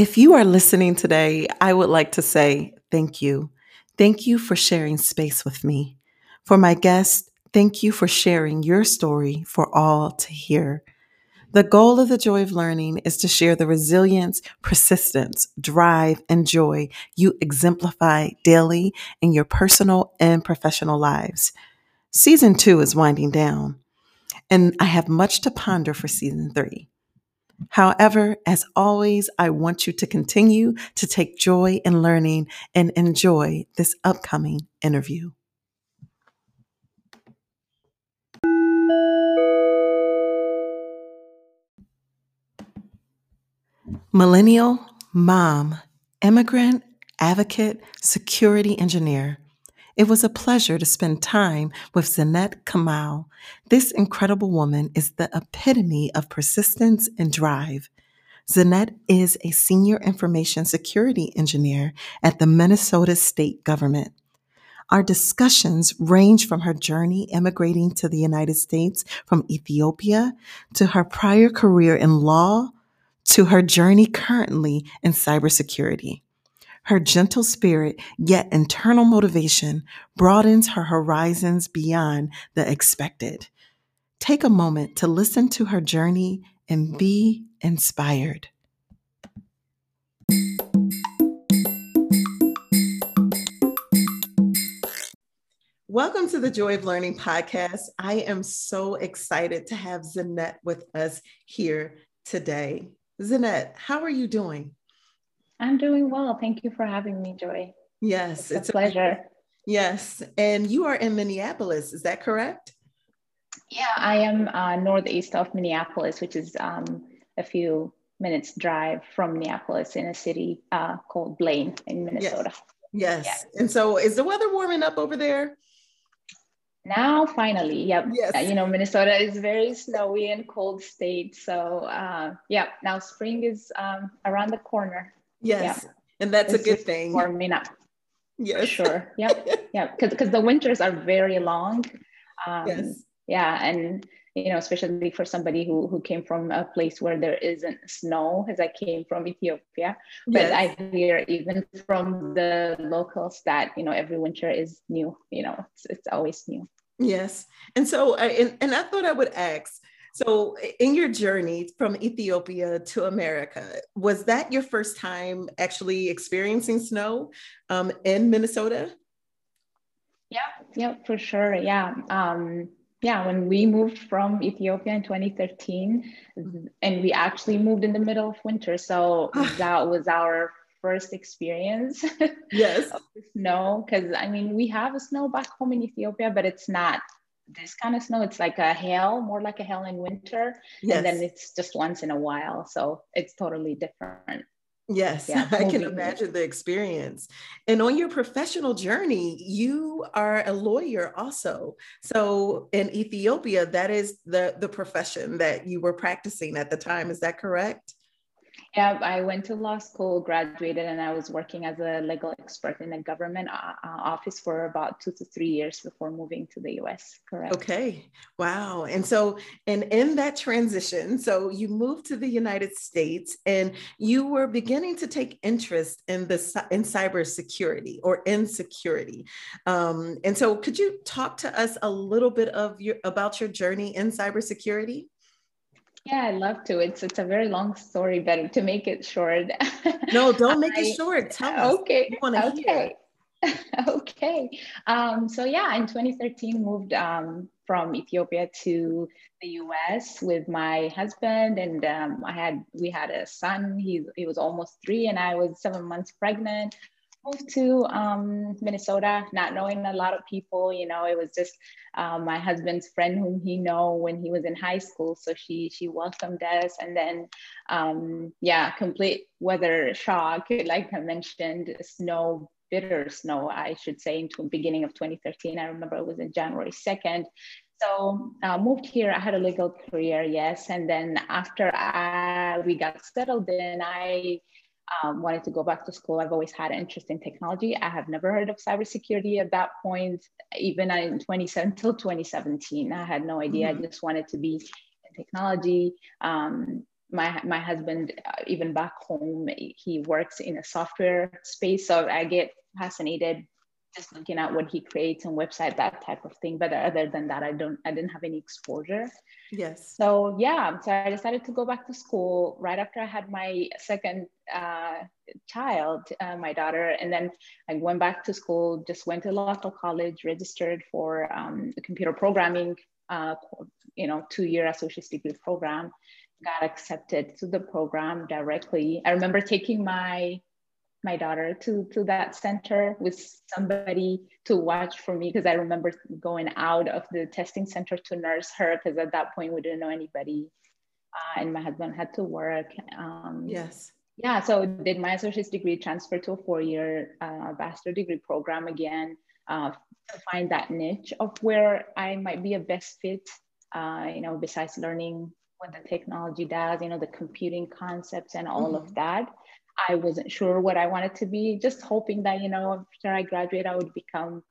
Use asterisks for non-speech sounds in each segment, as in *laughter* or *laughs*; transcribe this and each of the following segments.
If you are listening today, I would like to say thank you. Thank you for sharing space with me. For my guest, thank you for sharing your story for all to hear. The goal of the joy of learning is to share the resilience, persistence, drive, and joy you exemplify daily in your personal and professional lives. Season two is winding down, and I have much to ponder for season three. However, as always, I want you to continue to take joy in learning and enjoy this upcoming interview. Millennial, mom, immigrant, advocate, security engineer. It was a pleasure to spend time with Zinet Kemal. This incredible woman is the epitome of persistence and drive. Zinet is a senior information security engineer at the Minnesota state government. Our discussions range from her journey immigrating to the United States from Ethiopia to her prior career in law to her journey currently in cybersecurity. Her gentle spirit, yet internal motivation, broadens her horizons beyond the expected. Take a moment to listen to her journey and be inspired. Welcome to the Joy of Learning podcast. I am so excited to have Zinet with us here today. Zinet, how are you doing? I'm doing well. Thank you for having me, Joy. Yes, it's, it's a pleasure. yes, and you are in Minneapolis, is that correct? Yeah, I am uh, northeast of Minneapolis, which is um, a few minutes drive from Minneapolis in a city uh, called Blaine in Minnesota. Yes. yes. And so is the weather warming up over there? Now, finally, yep. Yes. Uh, you know, Minnesota is very snowy and cold state. So, uh, yeah, now spring is um, around the corner. Yes. Yeah. And that's it's a good thing. Warming up. Yes. For sure. *laughs* Yep. yeah. Because because the winters are very long. Um, yes. Yeah. And, you know, especially for somebody who, who came from a place where there isn't snow, as I came from Ethiopia. But yes. I hear even from the locals that, you know, every winter is new, you know, it's, it's always new. Yes. And so, and, and I thought I would ask, so, in your journey from Ethiopia to America, was that your first time actually experiencing snow um, in Minnesota? Yeah, yeah, for sure. Yeah. Um, yeah, when we moved from Ethiopia in 2013, and we actually moved in the middle of winter. So, *sighs* that was our first experience yes *laughs* of snow because i mean we have a snow back home in ethiopia but it's not this kind of snow. It's like a hail, more like a hail in winter. Yes. And then it's just once in a while. So it's totally different. Yes, yeah, *laughs* I can imagine the experience. And on your professional journey, you are a lawyer also. So in Ethiopia, that is the the profession that you were practicing at the time. Is that correct? Yeah, I went to law school, graduated, and I was working as a legal expert in a government uh, uh, office for about two to three years before moving to the US. Correct. Okay. Wow. And so, and in that transition, so you moved to the United States and you were beginning to take interest in the in cybersecurity or in security. Um, and so, could you talk to us a little bit of your about your journey in cybersecurity? Yeah, I'd love to. It's it's a very long story, but to make it short. *laughs* no, don't make I, it short. Tell us. Okay. okay. *laughs* okay. Um, so yeah, in 2013, moved um, from Ethiopia to the U.S. with my husband, and um, I had we had a son. He he was almost three, and I was seven months pregnant moved to um, Minnesota, not knowing a lot of people. You know, it was just um, my husband's friend whom he know when he was in high school. So she she welcomed us, and then um, yeah, complete weather shock. Like I mentioned, snow, bitter snow, I should say, into beginning of 2013. I remember it was in January 2nd. So uh, moved here. I had a legal career, yes, and then after I, we got settled in, I um, wanted to go back to school. I've always had an interest in technology. I have never heard of cybersecurity at that point, even in 27 till 2017. I had no idea. Mm-hmm. I just wanted to be in technology. Um, my my husband uh, even back home he works in a software space so i get fascinated just looking at what he creates and website that type of thing. But other than that i don't i didn't have any exposure. Yes. So yeah so i decided to go back to school right after i had my second uh, child uh, my daughter. And then i went back to school just went to local college registered for um, computer programming uh, you know two year associate's degree program. Got accepted to the program directly. I remember taking my my daughter to to that center with somebody to watch for me because I remember going out of the testing center to nurse her because at that point we didn't know anybody, uh, and my husband had to work. Um, yes. Yeah, so did my associate's degree, transfer to a four-year uh, bachelor degree program again uh, to find that niche of where I might be a best fit. Uh, you know, besides learning what the technology does, you know, the computing concepts and all mm-hmm. of that. I wasn't sure what I wanted to be, just hoping that, you know, after I graduate, I would become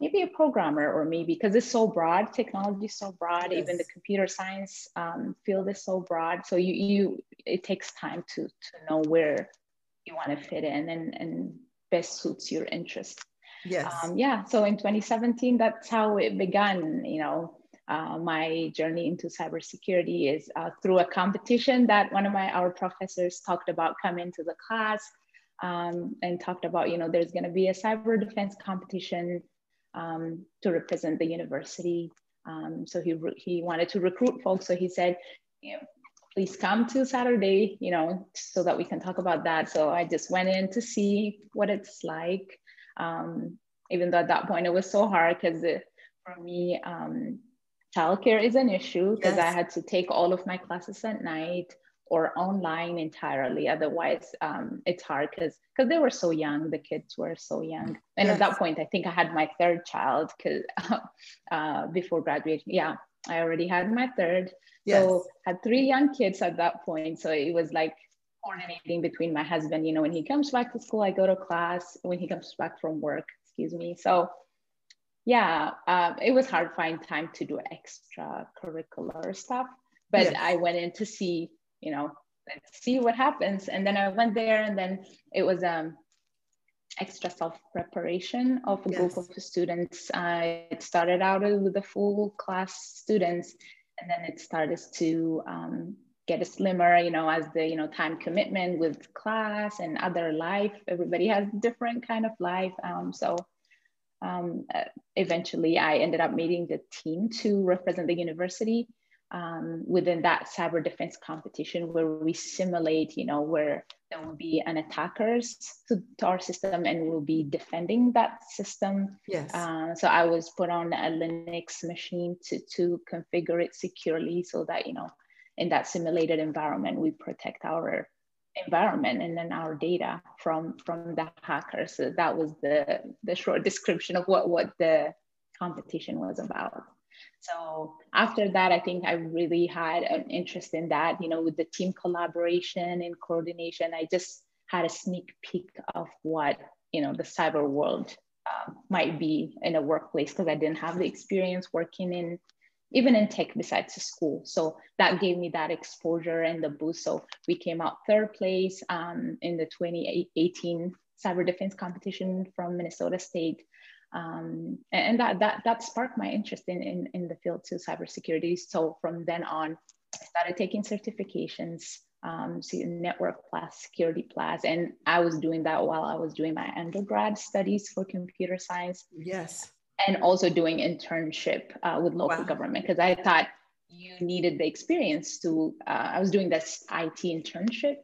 maybe a programmer or maybe because it's so broad, technology is so broad, yes. even the computer science um, field is so broad. So you, you, it takes time to, to know where you want to fit in and, and best suits your interest. Yes. Um, yeah. So in 2017, that's how it began, you know, uh, my journey into cybersecurity is uh, through a competition that one of my our professors talked about coming to the class um, and talked about you know there's going to be a cyber defense competition um, to represent the university. Um, so he he wanted to recruit folks. So he said you know please come to saturday you know so that we can talk about that. So i just went in to see what it's like. Um, even though at that point it was so hard because for me um, childcare is an issue because yes. I had to take all of my classes at night or online entirely. Otherwise, um, it's hard because because they were so young. The kids were so young, and yes. at that point, I think I had my third child because *laughs* uh, before graduation. Yeah, I already had my third. Yes. So had three young kids at that point. So it was like coordinating between my husband. You know, when he comes back to school, I go to class. When he comes back from work, excuse me. So yeah, um, it was hard to find time to do extracurricular stuff, but yes. I went in to see, you know, let's see what happens. And then I went there, and then it was um extra self preparation of a yes. group of students. Uh, it started out with the full class students, and then it started to um, get slimmer, you know, as the you know time commitment with class and other life. Everybody has different kind of life, um, so um, uh, eventually I ended up meeting the team to represent the university um, within that cyber defense competition where we simulate, you know, where there will be an attackers to, to our system and we'll be defending that system. Yes. Uh, so I was put on a Linux machine to, to configure it securely so that, you know, in that simulated environment, we protect our environment and then our data from from the hackers. So that was the the short description of what what the competition was about. So after that, I think I really had an interest in that. You know, with the team collaboration and coordination, I just had a sneak peek of what you know the cyber world uh, might be in a workplace because I didn't have the experience working in even in tech besides the school. So that gave me that exposure and the boost. So we came out third place um, in the 2018 cyber defense competition from Minnesota State. Um, and that, that, that sparked my interest in, in, in the field to cybersecurity. So from then on, I started taking certifications, um, network plus, security plus, and I was doing that while I was doing my undergrad studies for computer science. Yes and also doing internship uh, with local wow. government because I thought you needed the experience to. Uh, I was doing this IT internship.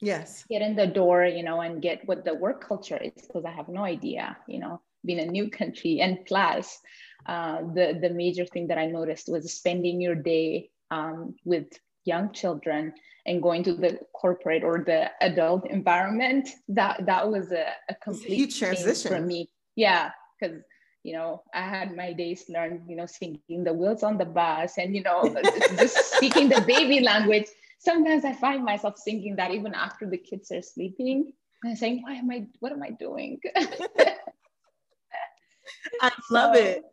Yes. Get in the door, you know, and get what the work culture is because I have no idea, you know, being a new country. And plus, uh, the the major thing that I noticed was spending your day um, with young children and going to the corporate or the adult environment. That that was a, a complete huge transition for me. Yeah, because you know, I had my days learned, you know, singing the wheels on the bus and, you know, *laughs* just speaking the baby language. Sometimes I find myself singing that even after the kids are sleeping and saying, why am I, what am I doing? *laughs* I love so, it.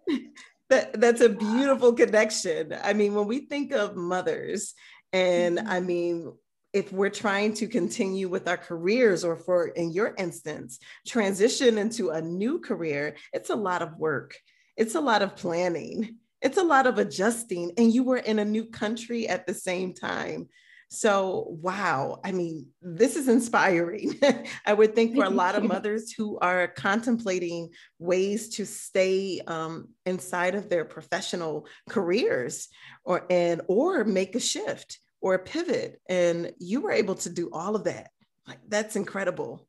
That, that's a beautiful connection. I mean, when we think of mothers And mm-hmm. I mean, if we're trying to continue with our careers or for in your instance transition into a new career it's a lot of work. It's a lot of planning. It's a lot of adjusting and you were in a new country at the same time. So wow i mean this is inspiring. *laughs* I would think for a lot of mothers who are contemplating ways to stay um, inside of their professional careers or and or make a shift or a pivot and you were able to do all of that. Like that's incredible.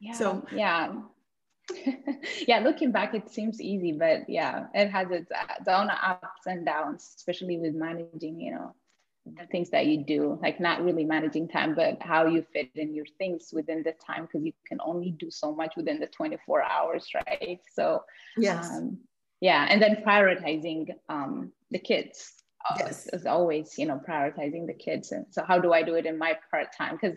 Yeah so yeah. *laughs* Yeah looking back it seems easy but yeah it has its, its own ups and downs especially with managing you know the things that you do like not really managing time but how you fit in your things within the time because you can only do so much within the 24 hours right? So yes. um, yeah and then prioritizing um, the kids yes. as always, you know, prioritizing the kids. And so how do I do it in my part time? Because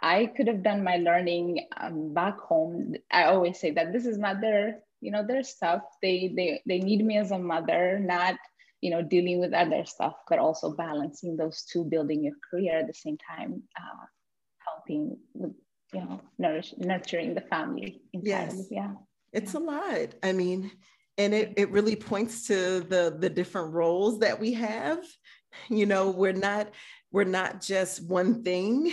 I could have done my learning um, back home. I always say that this is not their, you know, their stuff. They they they need me as a mother, not you know dealing with other stuff, but also balancing those two, building your career at the same time, uh, helping with you know nourish, nurturing the family. Yes, yeah, it's yeah. a lot. I mean, and it, it really points to the the different roles that we have you know we're not we're not just one thing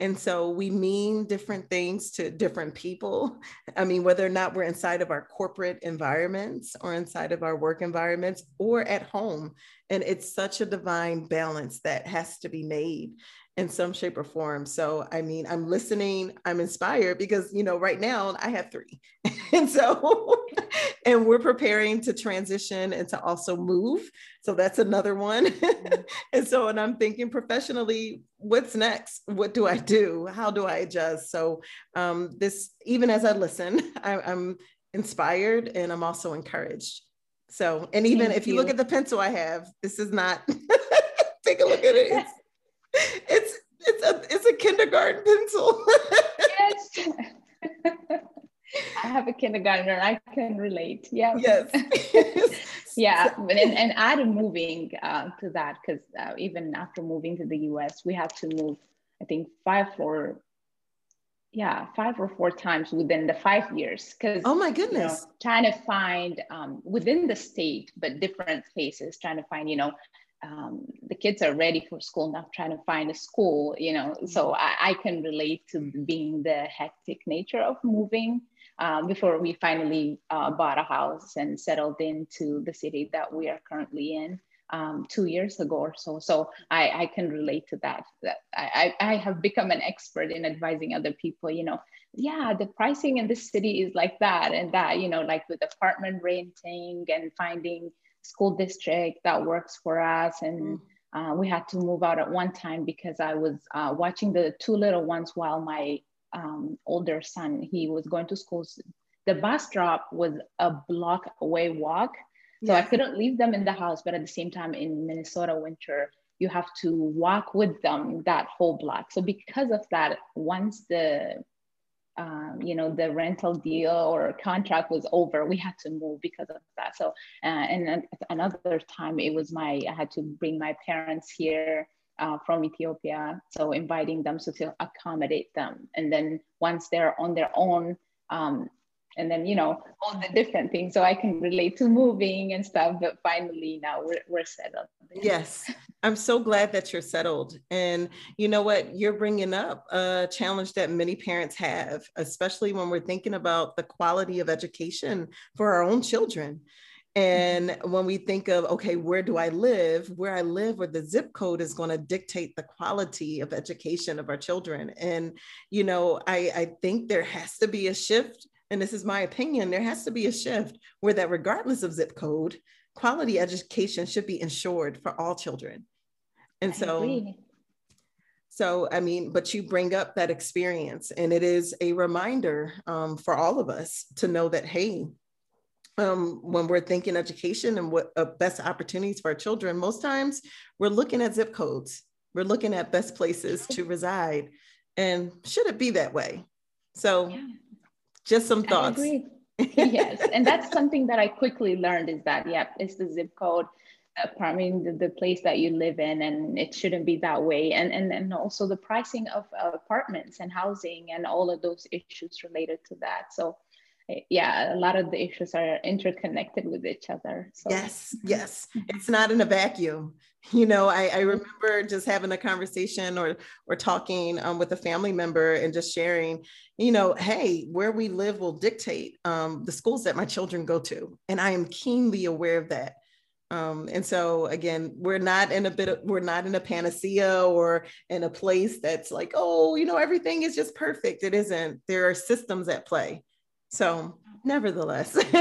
and so we mean different things to different people i mean whether or not we're inside of our corporate environments or inside of our work environments or at home and it's such a divine balance that has to be made in some shape or form. So, I mean, I'm listening, I'm inspired because, you know, right now I have three. *laughs* and so, *laughs* and we're preparing to transition and to also move. So that's another one. Mm-hmm. *laughs* and so, and I'm thinking professionally, what's next? What do I do? How do I adjust? So, um, this, even as I listen, *laughs* I, I'm inspired and I'm also encouraged. So, and even Thank if you. you look at the pencil I have, this is not, take a look at it. It's, it's it's a it's a kindergarten pencil. yes. I have a kindergartner. I can relate. Yeah. Yes. *laughs* yeah. And, and add moving uh, to that, because uh, even after moving to the US, we have to move, I think, five or yeah, five or four times within the five years. Because oh my goodness, you know, trying to find um, within the state, but different places, trying to find, you know, um, the kids are ready for school now trying to find a school you know so mm-hmm. I, I can relate to being the hectic nature of moving um, before we finally uh, bought a house and settled into the city that we are currently in um, two years ago or so. So I, I can relate to that. That I, I have become an expert in advising other people. You know, yeah, the pricing in this city is like that and that. You know, like with apartment renting and finding school district that works for us. And mm. uh, we had to move out at one time because i was uh, watching the two little ones while my um, older son he was going to school. The bus drop was a block away walk. So i couldn't leave them in the house but at the same time in minnesota winter you have to walk with them that whole block. So because of that once the um, you know the rental deal or contract was over we had to move because of that. So uh, and another time it was my i had to bring my parents here uh, from ethiopia so inviting them so to accommodate them. And then once they're on their own um, and then you know all the different things. So i can relate to moving and stuff but finally now we're, we're settled. Yes. I'm so glad that you're settled. And you know what? You're bringing up a challenge that many parents have especially when we're thinking about the quality of education for our own children. And when we think of, okay, where do I live? Where I live or the zip code is going to dictate the quality of education of our children. And, you know, I, I think there has to be a shift and this is my opinion, there has to be a shift where that regardless of zip code, quality education should be ensured for all children. And so so I mean, but you bring up that experience and it is a reminder um, for all of us to know that, hey, um, when we're thinking education and what uh, best opportunities for our children, most times we're looking at zip codes. We're looking at best places to reside. And should it be that way? So yeah. Just some thoughts. *laughs* yes, and that's something that I quickly learned is that, yeah, it's the zip code. apartment, the, the, place that you live in, and it shouldn't be that way. And and and also the pricing of uh, apartments and housing and all of those issues related to that. So yeah, a lot of the issues are interconnected with each other. So. Yes, yes, it's not in a vacuum. You know, I, I remember just having a conversation or or talking um, with a family member and just sharing, you know, hey, where we live will dictate um, the schools that my children go to, and I am keenly aware of that. Um, and so again, we're not in a bit of, we're not in a panacea or in a place that's like, oh, you know, everything is just perfect. It isn't. There are systems at play. So, nevertheless, *laughs*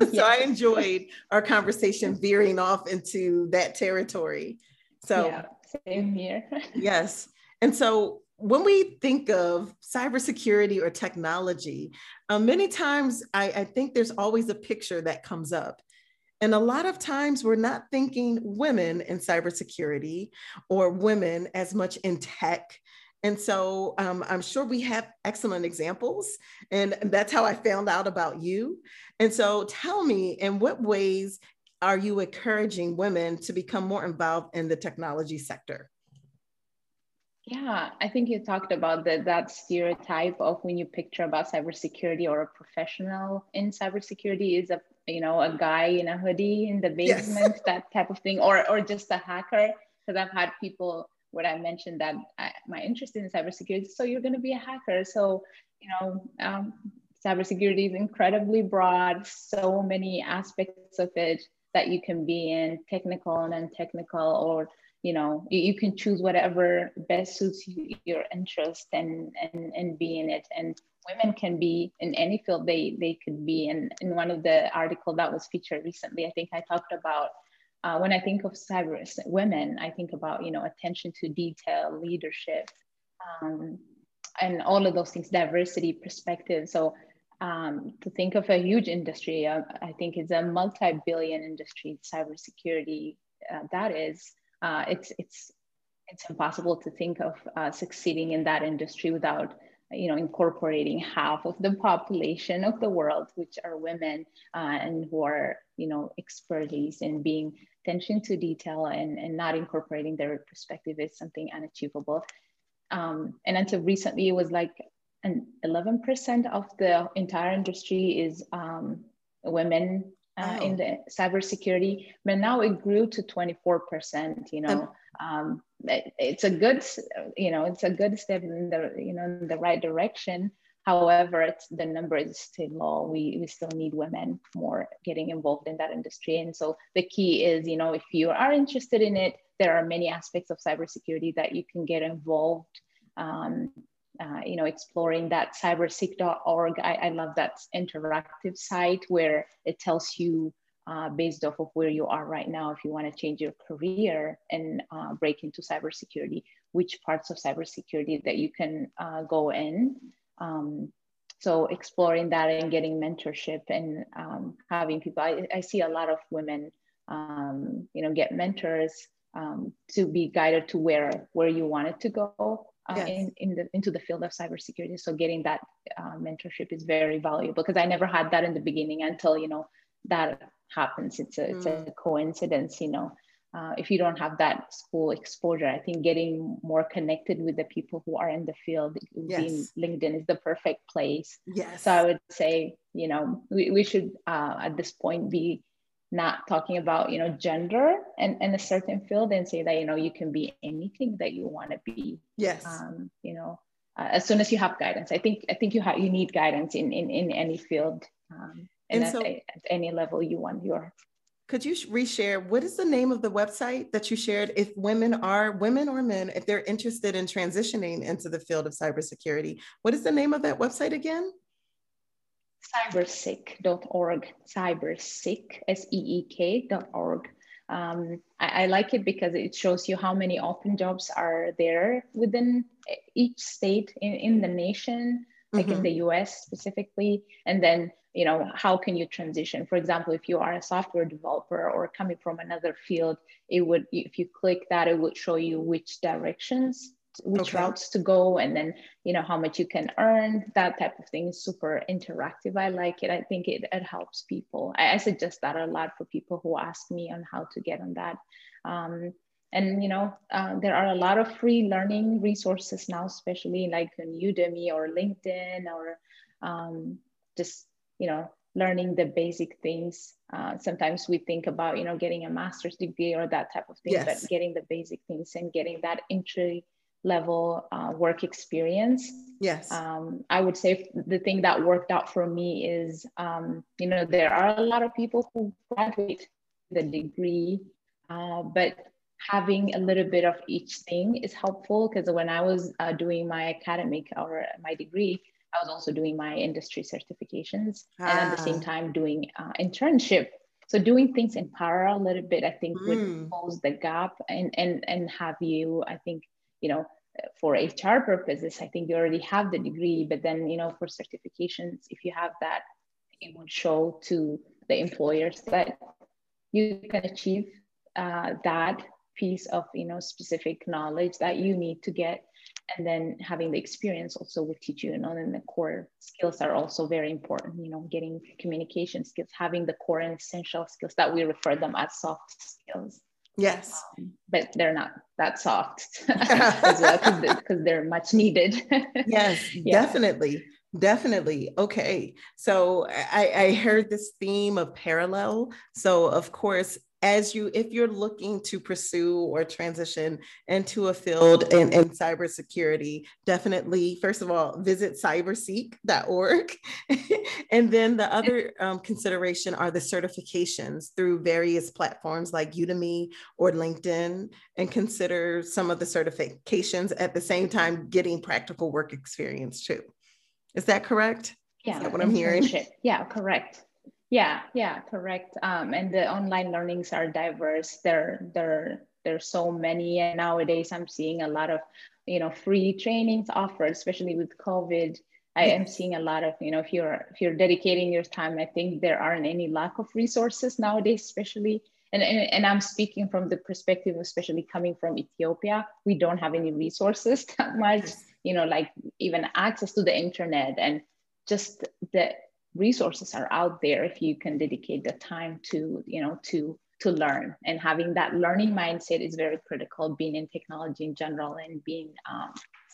*laughs* so I enjoyed our conversation veering off into that territory. So, yeah, same here. *laughs* yes. And so, when we think of cybersecurity or technology, uh, many times I, I think there's always a picture that comes up. And a lot of times we're not thinking women in cybersecurity or women as much in tech and so um, I'm sure we have excellent examples. And that's how I found out about you. And so tell me, in what ways are you encouraging women to become more involved in the technology sector? Yeah, I think you talked about that that stereotype of when you picture about cybersecurity or a professional in cybersecurity is a you know a guy in a hoodie in the basement, yes. that type of thing, or or just a hacker. Because I've had people what I mentioned that I, my interest in cybersecurity. So you're going to be a hacker. So you know, um, cybersecurity is incredibly broad. So many aspects of it that you can be in, technical and non-technical, or you know, you, you can choose whatever best suits you, your interest and and and be in it. And women can be in any field they they could be. And in one of the article that was featured recently, I think I talked about uh, when I think of cyber women, I think about you know attention to detail, leadership, um, and all of those things, diversity, perspective. So um, to think of a huge industry, uh, I think it's a multi-billion industry, cybersecurity. Uh, that is, uh, it's it's it's impossible to think of uh, succeeding in that industry without you know incorporating half of the population of the world which are women uh, and who are you know expertise in being attention to detail and, and not incorporating their perspective is something unachievable um, and until recently it was like an 11% of the entire industry is um, women uh, oh. in the cybersecurity, but now it grew to 24%, you know, um, it, it's a good, you know, it's a good step in the, you know, in the right direction. However, the number is still low. We, we still need women more getting involved in that industry. And so the key is, you know, if you are interested in it, there are many aspects of cybersecurity that you can get involved um, uh, you know, exploring that cyberseek.org. I, I love that interactive site where it tells you uh, based off of where you are right now, if you want to change your career and uh, break into cybersecurity, which parts of cybersecurity that you can uh, go in. Um, so exploring that and getting mentorship and um, having people, I, I, see a lot of women, um, you know, get mentors um, to be guided to where where you wanted to go uh, yes. in, in the, into the field of cybersecurity. So getting that uh, mentorship is very valuable because I never had that in the beginning until, you know, that happens. It's a, mm. it's a mm. coincidence, you know. Uh, if you don't have that school exposure, I think getting more connected with the people who are in the field, yes. LinkedIn is the perfect place. Yes. So I would say, you know, we, we should uh, at this point be not talking about you know gender and in a certain field and say that you know you can be anything that you want to be yes um, you know uh, as soon as you have guidance i think i think you have you need guidance in in, in any field um, and, and so, at, at, any level you want your could you reshare what is the name of the website that you shared if women are women or men if they're interested in transitioning into the field of cybersecurity what is the name of that website again cyberseek.org, cyberseek, S-E-E-K.org. Um, I, I, like it because it shows you how many open jobs are there within each state in, in the nation, like mm-hmm. in the US specifically. And then, you know, how can you transition? For example, if you are a software developer or coming from another field, it would, if you click that, it would show you which directions which okay. routes to go and then you know how much you can earn. That type of thing is super interactive. I like it. I think it, it helps people. I, I suggest that a lot for people who ask me on how to get on that. Um, and you know uh, there are a lot of free learning resources now especially like on udemy or linkedin or um, just you know learning the basic things. Uh, sometimes we think about you know getting a master's degree or that type of thing yes. but getting the basic things and getting that entry level uh, work experience. Yes. Um, i would say the thing that worked out for me is um, you know there are a lot of people who graduate the degree uh, but having a little bit of each thing is helpful because when i was uh, doing my academic or my degree i was also doing my industry certifications ah. and at the same ah. time doing uh, internship so doing things in parallel a little bit i think mm. would close the gap and and and have you i think you know, for HR purposes, I think you already have the degree, but then, you know, for certifications, if you have that, it would show to the employers that you can achieve uh, that piece of, you know, specific knowledge that you need to get. And then having the experience also will teach you, you know, and the core skills are also very important, you know, getting communication skills, having the core and essential skills that we refer them as soft skills. Yes. Um, but they're not that soft *laughs* *laughs* as well because they're much needed. *laughs* yes, yeah. definitely. Definitely. Okay. So I, I heard this theme of parallel. So, of course, as you if you're looking to pursue or transition into a field in, in cybersecurity definitely first of all visit cyberseek.org *laughs* and then the other um, consideration are the certifications through various platforms like udemy or linkedin and consider some of the certifications at the same time getting practical work experience too. Is that correct? Yeah is that what i'm hearing? yeah correct yeah, yeah, correct. Um, and the online learnings are diverse. There, there, there's so many, and nowadays I'm seeing a lot of, you know, free trainings offered, especially with COVID. I am seeing a lot of, you know, if you're if you're dedicating your time, I think there aren't any lack of resources nowadays, especially. And, and, and I'm speaking from the perspective, especially coming from Ethiopia, we don't have any resources *laughs* that much, you know, like even access to the internet and just the resources are out there if you can dedicate the time to you know to to learn. And having that learning mindset is very critical being in technology in general and being um,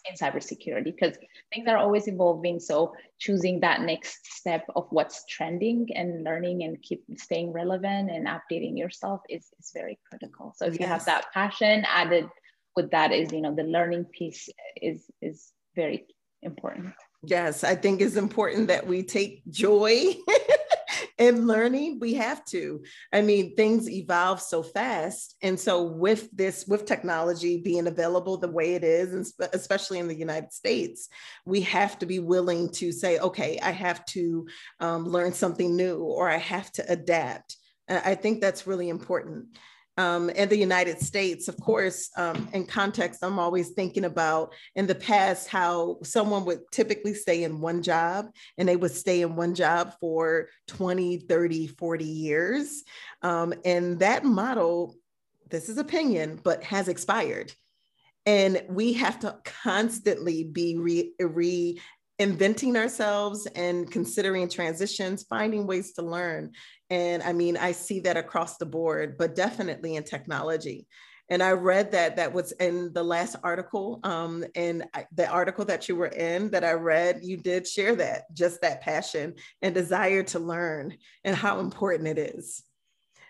in cybersecurity because things are always evolving. So choosing that next step of what's trending and learning and keep staying relevant and updating yourself is, is very critical. So if yes. you have that passion added with that is you know the learning piece is is very important Yes, I think it's important that we take joy *laughs* in learning. We have to. I mean, things evolve so fast. And so, with this, with technology being available the way it is, and especially in the United States, we have to be willing to say, okay, I have to um, learn something new or I have to adapt. I think that's really important um, in the United States, of course, um, in context, I'm always thinking about in the past how someone would typically stay in one job and they would stay in one job for 20, 30, 40 years. Um, and that model, this is opinion, but has expired. And we have to constantly be re, re inventing ourselves and considering transitions, finding ways to learn. And I mean, I see that across the board, but definitely in technology. And I read that that was in the last article. Um, and I, the article that you were in that I read, you did share that, just that passion and desire to learn and how important it is.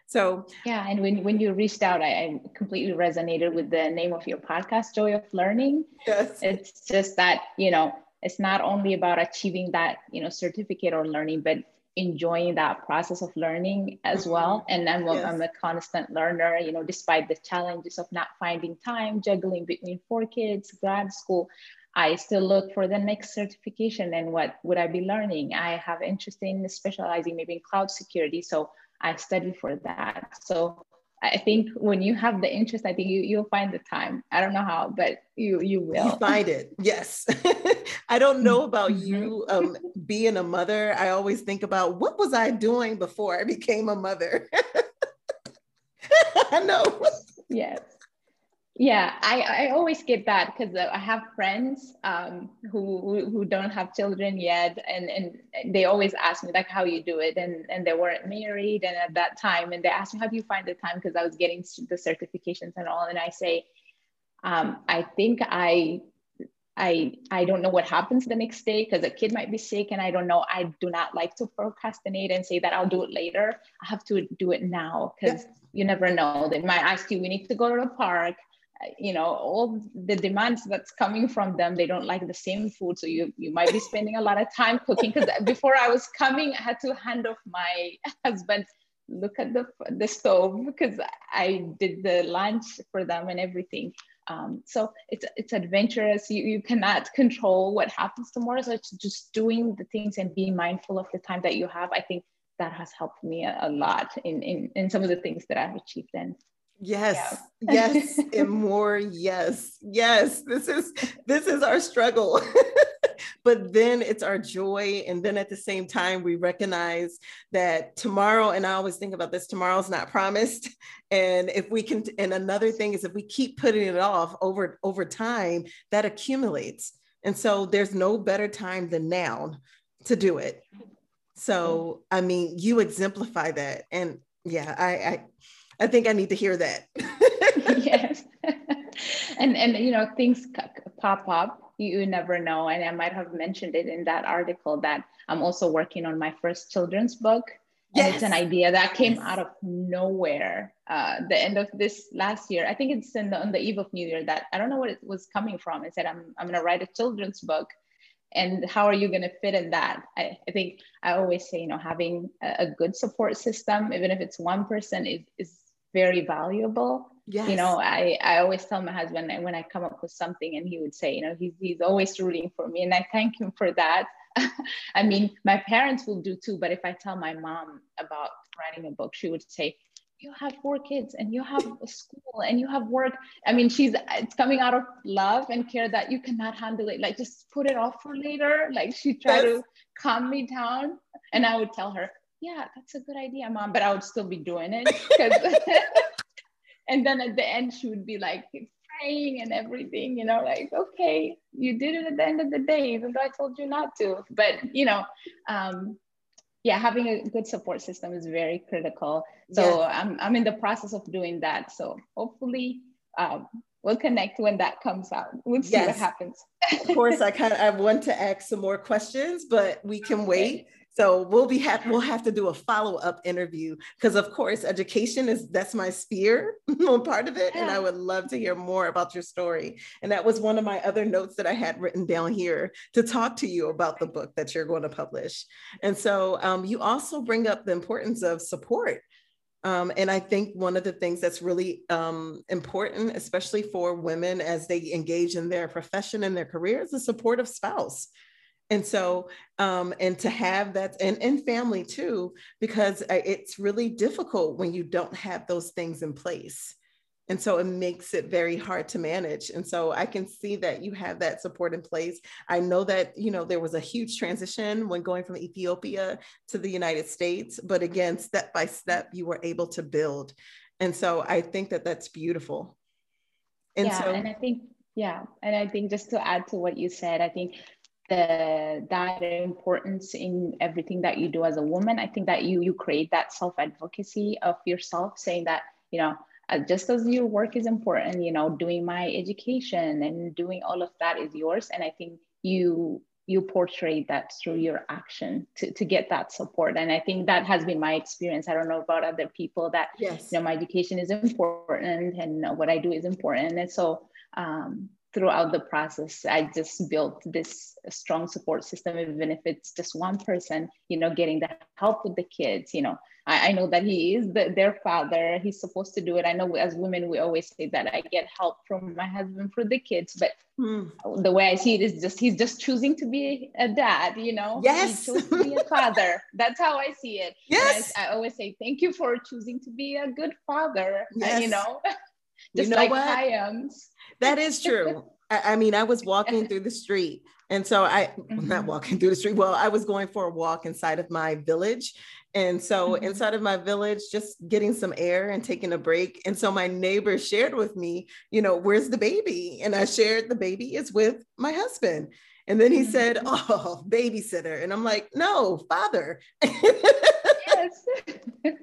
So yeah, and when, when you reached out, I, I completely resonated with the name of your podcast, Joy of Learning. Yes. It's just that, you know, it's not only about achieving that, you know, certificate or learning, but enjoying that process of learning as mm-hmm. well. And I'm, yes. I'm a constant learner, you know, despite the challenges of not finding time, juggling between four kids, grad school, I still look for the next certification and what would I be learning? I have interest in specializing maybe in cloud security. So I study for that. So I think when you have the interest, I think you you'll find the time. I don't know how, but you you will you find it. Yes, *laughs* I don't know about mm-hmm. you um, being a mother. I always think about what was I doing before I became a mother. *laughs* I know. Yes. Yeah i i always get that because uh, i have friends um, who who don't have children yet and and they always ask me like how you do it and and they weren't married and at that time and they asked me how do you find the time because i was getting the certifications and all and i say um, i think i I I don't know what happens the next day because a kid might be sick and I don't know. I do not like to procrastinate and say that I'll do it later. I have to do it now because yeah. you never know. They might ask you, we need to go to the park you know all the demands that's coming from them they don't like the same food. So you you might be spending a lot of time cooking. Because before i was coming i had to hand off my *laughs* husband look at the the stove because i did the lunch for them and everything. Um, so it's it's adventurous. You, you cannot control what happens tomorrow. So it's just doing the things and being mindful of the time that you have. I think that has helped me a, a lot in, in in some of the things that i've achieved and Yes, yeah. yes, *laughs* and more yes. Yes, this is this is our struggle. *laughs* but then it's our joy and then at the same time we recognize that tomorrow and I always think about this tomorrow's not promised *laughs* and if we can and another thing is if we keep putting it off over over time that accumulates. And so there's no better time than now to do it. So, I mean, you exemplify that and yeah, I I I think I need to hear that. *laughs* yes. *laughs* and and you know things pop up you, you never know and i might have mentioned it in that article that i'm also working on my first children's book and yes. it's an idea that came yes. out of nowhere uh, the end of this last year i think it's in the, on the eve of new year that i don't know what it was coming from i said i'm, I'm going to write a children's book and how are you going to fit in that I, I, think i always say you know having a, a good support system even if it's one person is, is very valuable. Yes. You know, I, I always tell my husband when I come up with something and he would say, you know, he's, he's always rooting for me. And I thank him for that. *laughs* I mean, my parents will do too, but if I tell my mom about writing a book, she would say, you have four kids and you have a school and you have work. I mean, she's it's coming out of love and care that you cannot handle it. Like just put it off for later. Like she tried yes. to calm me down. And I would tell her, yeah, that's a good idea, mom, but I would still be doing it. *laughs* and then at the end, she would be like praying and everything, you know, like, okay, you did it at the end of the day, even though I told you not to. But, you know, um, yeah, having a good support system is very critical. So yeah. I'm, I'm in the process of doing that. So hopefully, um, we'll connect when that comes out. We'll see yes. what happens. of course, I *laughs* kind of I want to ask some more questions, but we can wait. So we'll be ha- we'll have to do a follow up interview because of course education is that's my sphere, *laughs* part of it, yeah. and I would love to hear more about your story. And that was one of my other notes that I had written down here to talk to you about the book that you're going to publish. And so um, you also bring up the importance of support. Um, and I think one of the things that's really um, important, especially for women as they engage in their profession and their career, is a supportive spouse and so um, and to have that and, and family too because uh, it's really difficult when you don't have those things in place. And so it makes it very hard to manage. And so i can see that you have that support in place. I know that you know there was a huge transition when going from ethiopia to the united states but again step by step you were able to build. And so i think that that's beautiful. And yeah, so and i think yeah and i think just to add to what you said i think the that importance in everything that you do as a woman. I think that you you create that self advocacy of yourself saying that you know uh, just as your work is important you know doing my education and doing all of that is yours. And i think you you portray that through your action to, to get that support. And i think that has been my experience. I don't know about other people that yes. you know my education is important and what i do is important. And so um, throughout the process i just built this strong support system even if it's just one person you know getting the help with the kids you know. I, I know that he is the, their father. He's supposed to do it. I know as women we always say that i get help from my husband for the kids but hmm. the way i see it is just he's just choosing to be a dad you know? Yes. he chose to be a father. *laughs* That's how i see it. Yes. I, I, always say thank you for choosing to be a good father yes. you know? *laughs* Just you know like what? I am. That is true. I, I mean, I was walking through the street and so I, not mm-hmm. walking through the street, well, I was going for a walk inside of my village. And so mm-hmm. inside of my village, just getting some air and taking a break. And so my neighbor shared with me, you know, where's the baby? And I shared the baby is with my husband. And then he mm-hmm. said, Oh, *laughs* babysitter. And I'm like, No, father. yes. *laughs*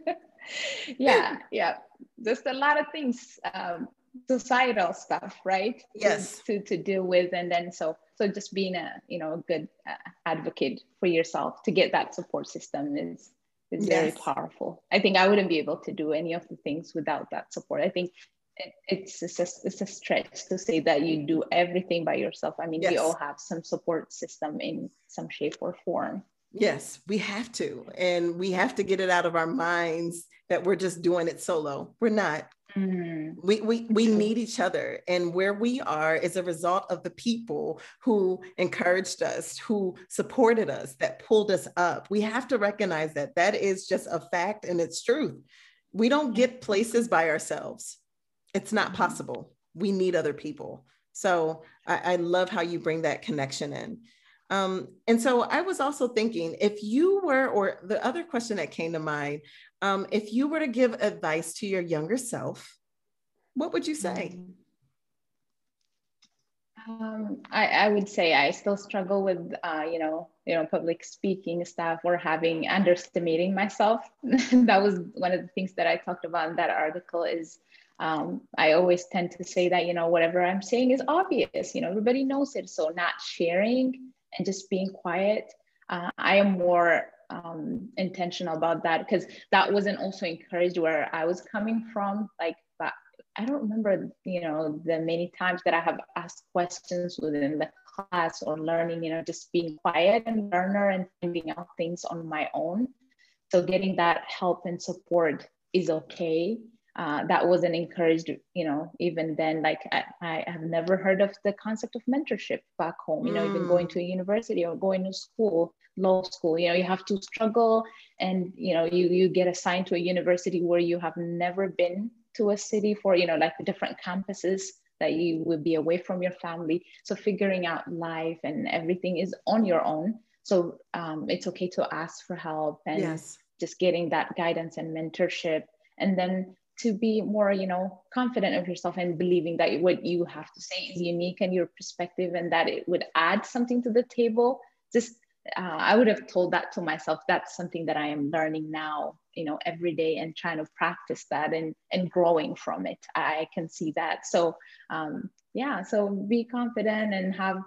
yeah. *laughs* Yeah. Just a lot of things. Um, societal stuff right yes to, to, to deal with and then so so just being a you know a good uh, advocate for yourself to get that support system is is yes. very powerful i think i wouldn't be able to do any of the things without that support i think it, it's it's a, it's a stretch to say that you do everything by yourself i mean yes. we all have some support system in some shape or form Yes, we have to. And we have to get it out of our minds that we're just doing it solo. We're not. Mm-hmm. We, we, we need each other. And where we are is a result of the people who encouraged us, who supported us, that pulled us up. We have to recognize that that is just a fact and it's truth. We don't get places by ourselves. It's not mm-hmm. possible. We need other people. So I, I love how you bring that connection in. Um, and so I was also thinking if you were, or the other question that came to mind, um, if you were to give advice to your younger self, what would you say? Um, I, I, would say I still struggle with, uh, you know, you know, public speaking stuff or having underestimating myself. *laughs* that was one of the things that I talked about in that article. Is um, I always tend to say that, you know, whatever I'm saying is obvious. You know, everybody knows it. So not sharing and just being quiet. Uh, I am more um, intentional about that because that wasn't also encouraged where I was coming from. Like, but I don't remember, you know, the many times that I have asked questions within the class or learning, you know, just being quiet and learner and finding out things on my own. So getting that help and support is okay uh, that wasn't encouraged you know even then like I, I, have never heard of the concept of mentorship back home you know mm. even going to a university or going to school law school you know you have to struggle and you know you you get assigned to a university where you have never been to a city for you know like the different campuses that you would be away from your family so figuring out life and everything is on your own so um, it's okay to ask for help and yes. just getting that guidance and mentorship and then to be more you know confident of yourself and believing that what you have to say is unique and your perspective and that it would add something to the table. Just uh, i would have told that to myself. That's something that i am learning now you know every day and trying to practice that and and growing from it. I can see that. So um, yeah so be confident and have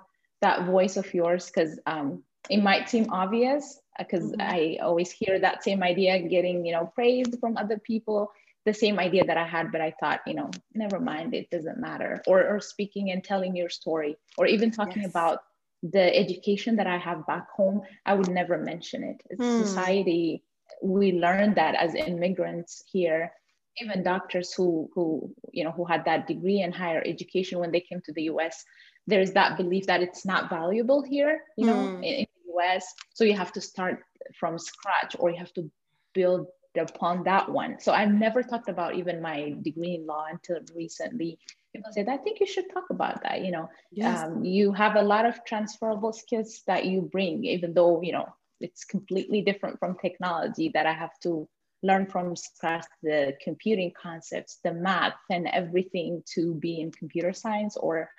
that voice of yours because um, it might seem obvious because mm-hmm. i always hear that same idea getting you know praised from other people the same idea that I had, but I thought, you know, never mind, it doesn't matter. Or, or speaking and telling your story, or even talking yes. about the education that I have back home, I would never mention it. Hmm. Society, we learned that as immigrants here, even doctors who who you know who had that degree in higher education when they came to the US, there's that belief that it's not valuable here, you know, hmm. in, in the US. So you have to start from scratch, or you have to build upon that one. So I've never talked about even my degree in law until recently. People said, I think you should talk about that. You know, yes. um, you have a lot of transferable skills that you bring, even though, you know, it's completely different from technology that I have to learn from scratch the computing concepts, the math and everything to be in computer science or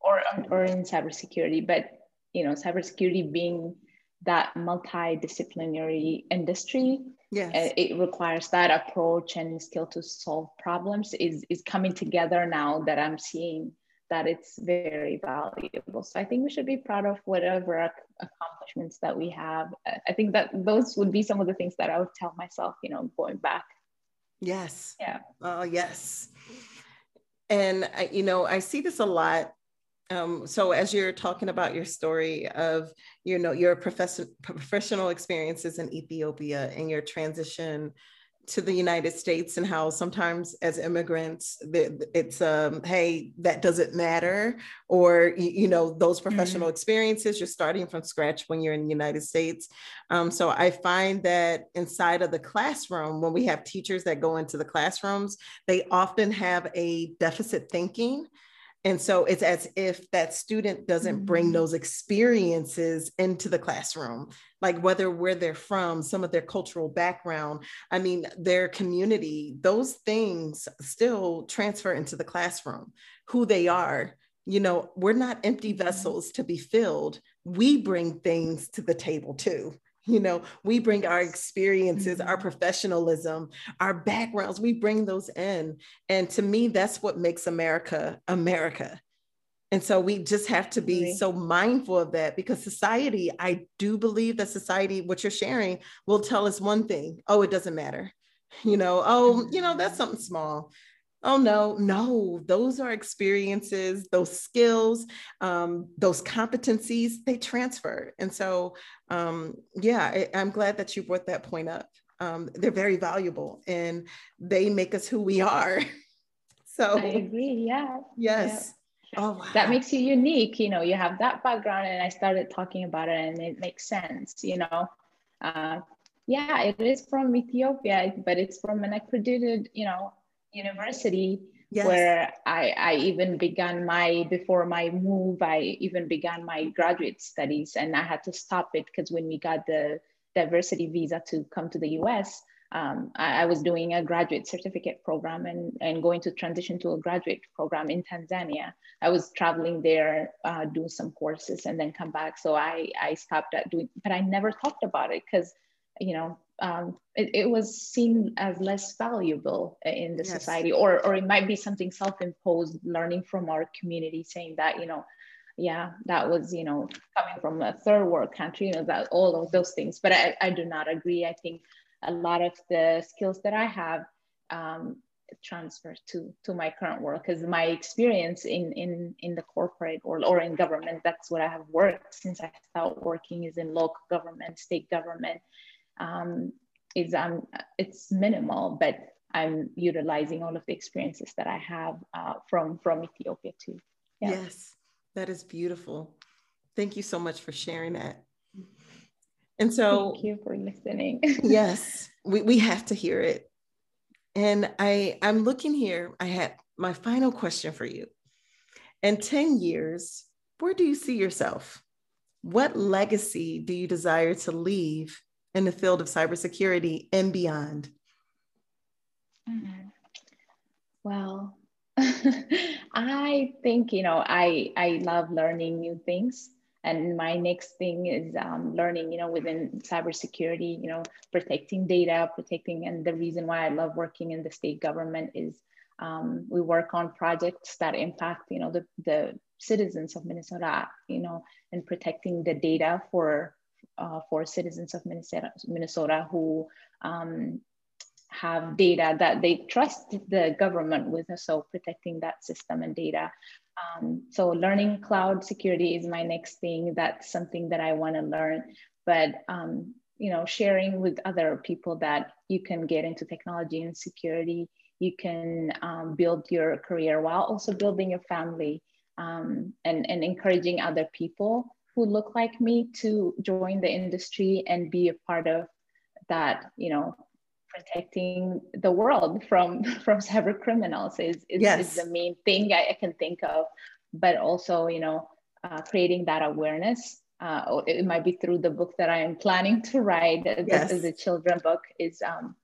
or, or in cybersecurity. But you know, cybersecurity being that multidisciplinary industry, yes. It requires that approach and skill to solve problems is, is coming together now that I'm seeing that it's very valuable. So I think we should be proud of whatever accomplishments that we have. I think that those would be some of the things that I would tell myself, you know, going back. Yes. Yeah. Oh, yes. And I, you know, I see this a lot um, so as you're talking about your story of you know your profession, professional experiences in Ethiopia and your transition to the United States and how sometimes as immigrants it's um hey that doesn't matter or you know those professional mm-hmm. experiences you're starting from scratch when you're in the United States um, so I find that inside of the classroom when we have teachers that go into the classrooms they often have a deficit thinking And so it's as if that student doesn't bring mm-hmm. those experiences into the classroom, like whether where they're from, some of their cultural background, I mean, their community, those things still transfer into the classroom, who they are. You know, we're not empty mm-hmm. vessels to be filled. We bring things to the table too you know we bring our experiences our mm-hmm. professionalism our backgrounds we bring those in. And to me that's what makes america america. And so we just have to be so mindful of that because society i do believe that society what you're sharing will tell us one thing oh it doesn't matter. You know oh you know that's something small Oh, no, no, those are experiences, those skills, um, those competencies, they transfer. And so, um, yeah, I, am glad that you brought that point up. Um, they're very valuable and they make us who we are. *laughs* so, I agree. Yeah. Yes. Yeah. Oh, wow. That makes you unique. You know, you have that background, and I started talking about it, and it makes sense. You know, uh, yeah, it is from Ethiopia, but it's from an accredited, you know, university yes. where I, I even began my before my move i even began my graduate studies and i had to stop it because when we got the diversity visa to come to the us um, I, I, was doing a graduate certificate program and, and going to transition to a graduate program in Tanzania. I was traveling there, uh, do some courses and then come back. So I, I stopped at doing, but I never talked about it because, you know, um, it, it, was seen as less valuable in the yes. society or, or it might be something self-imposed learning from our community saying that you know yeah that was you know coming from a third world country you know that all of those things. But i, I do not agree. I think a lot of the skills that i have um, transfer to to my current work because my experience in in in the corporate or, or in government that's what i have worked since i started working is in local government state government um, is um, it's minimal, but I'm utilizing all of the experiences that I have uh, from from Ethiopia too. Yeah. Yes, that is beautiful. Thank you so much for sharing that. And so, thank you for listening. *laughs* yes, we, we have to hear it. And I I'm looking here. I had my final question for you. In 10 years, where do you see yourself? What legacy do you desire to leave in the field of cybersecurity and beyond? Mm-hmm. Well, *laughs* I think you know I I love learning new things, and my next thing is um, learning you know within cybersecurity, you know protecting data, protecting, and the reason why I love working in the state government is um, we work on projects that impact you know the the citizens of Minnesota, you know, and protecting the data for uh, for citizens of Minnesota, Minnesota who um, have data that they trust the government with, so protecting that system and data. Um, so learning cloud security is my next thing. That's something that I want to learn, but um, you know, sharing with other people that you can get into technology and security. You can um, build your career while also building your family um, and, and encouraging other people who look like me to join the industry and be a part of that you know protecting the world from *laughs* from cyber criminals is is, yes. is the main thing I, I, can think of but also you know uh, creating that awareness uh, it might be through the book that i am planning to write yes. the, the children book is um,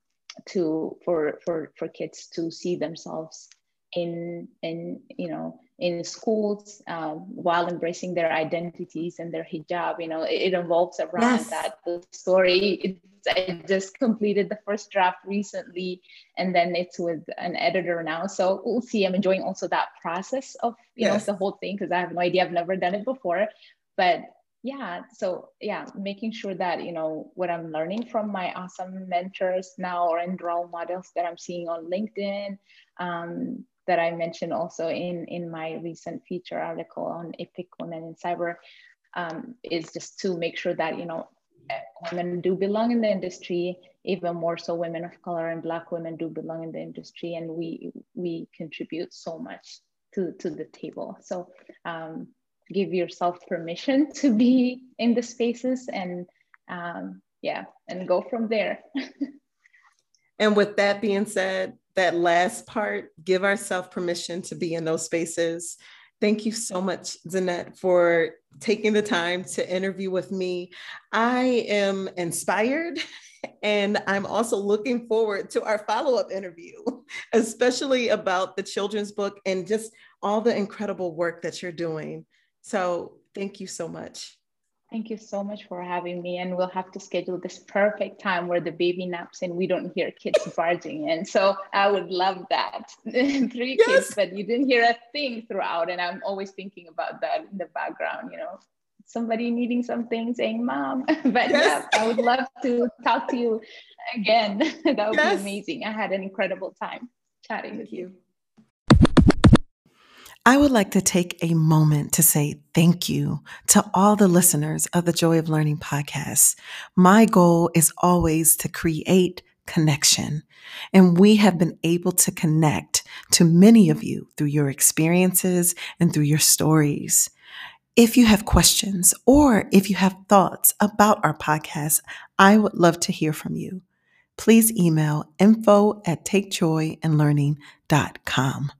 to for for for kids to see themselves in in you know in schools um, while embracing their identities and their hijab you know it, it involves around yes. that the story. I just completed the first draft recently and then it's with an editor now. So we'll see. I'm enjoying also that process of you yes. know the whole thing because i have no idea. I've never done it before. But yeah so yeah making sure that you know what i'm learning from my awesome mentors now or in role models that i'm seeing on linkedin um, that I mentioned also in, in my recent feature article on Epic Women in Cyber um, is just to make sure that, you know, women do belong in the industry, even more so women of color and Black women do belong in the industry and we, we contribute so much to, to the table. So um, give yourself permission *laughs* to be in the spaces and um, yeah, and go from there. *laughs* and with that being said, that last part, give ourselves permission to be in those spaces Thank you so much, Zinet, for taking the time to interview with me. I am inspired *laughs* and I'm also looking forward to our follow up interview, *laughs* especially about the children's book and just all the incredible work that you're doing. So, thank you so much. Thank you so much for having me. And we'll have to schedule this perfect time where the baby naps and we don't hear kids *laughs* barging in. So I would love that. *laughs* Three yes. kids, but you didn't hear a thing throughout. And I'm always thinking about that in the background, you know, somebody needing something saying, Mom. *laughs* but yes. yeah, I would love to talk to you again. that would yes. be amazing. I had an incredible time chatting with you. I would like to take a moment to say thank you to all the listeners of the Joy of Learning podcast. My goal is always to create connection, and we have been able to connect to many of you through your experiences and through your stories. If you have questions or if you have thoughts about our podcast, I would love to hear from you. Please email info at takejoyinlearning.com.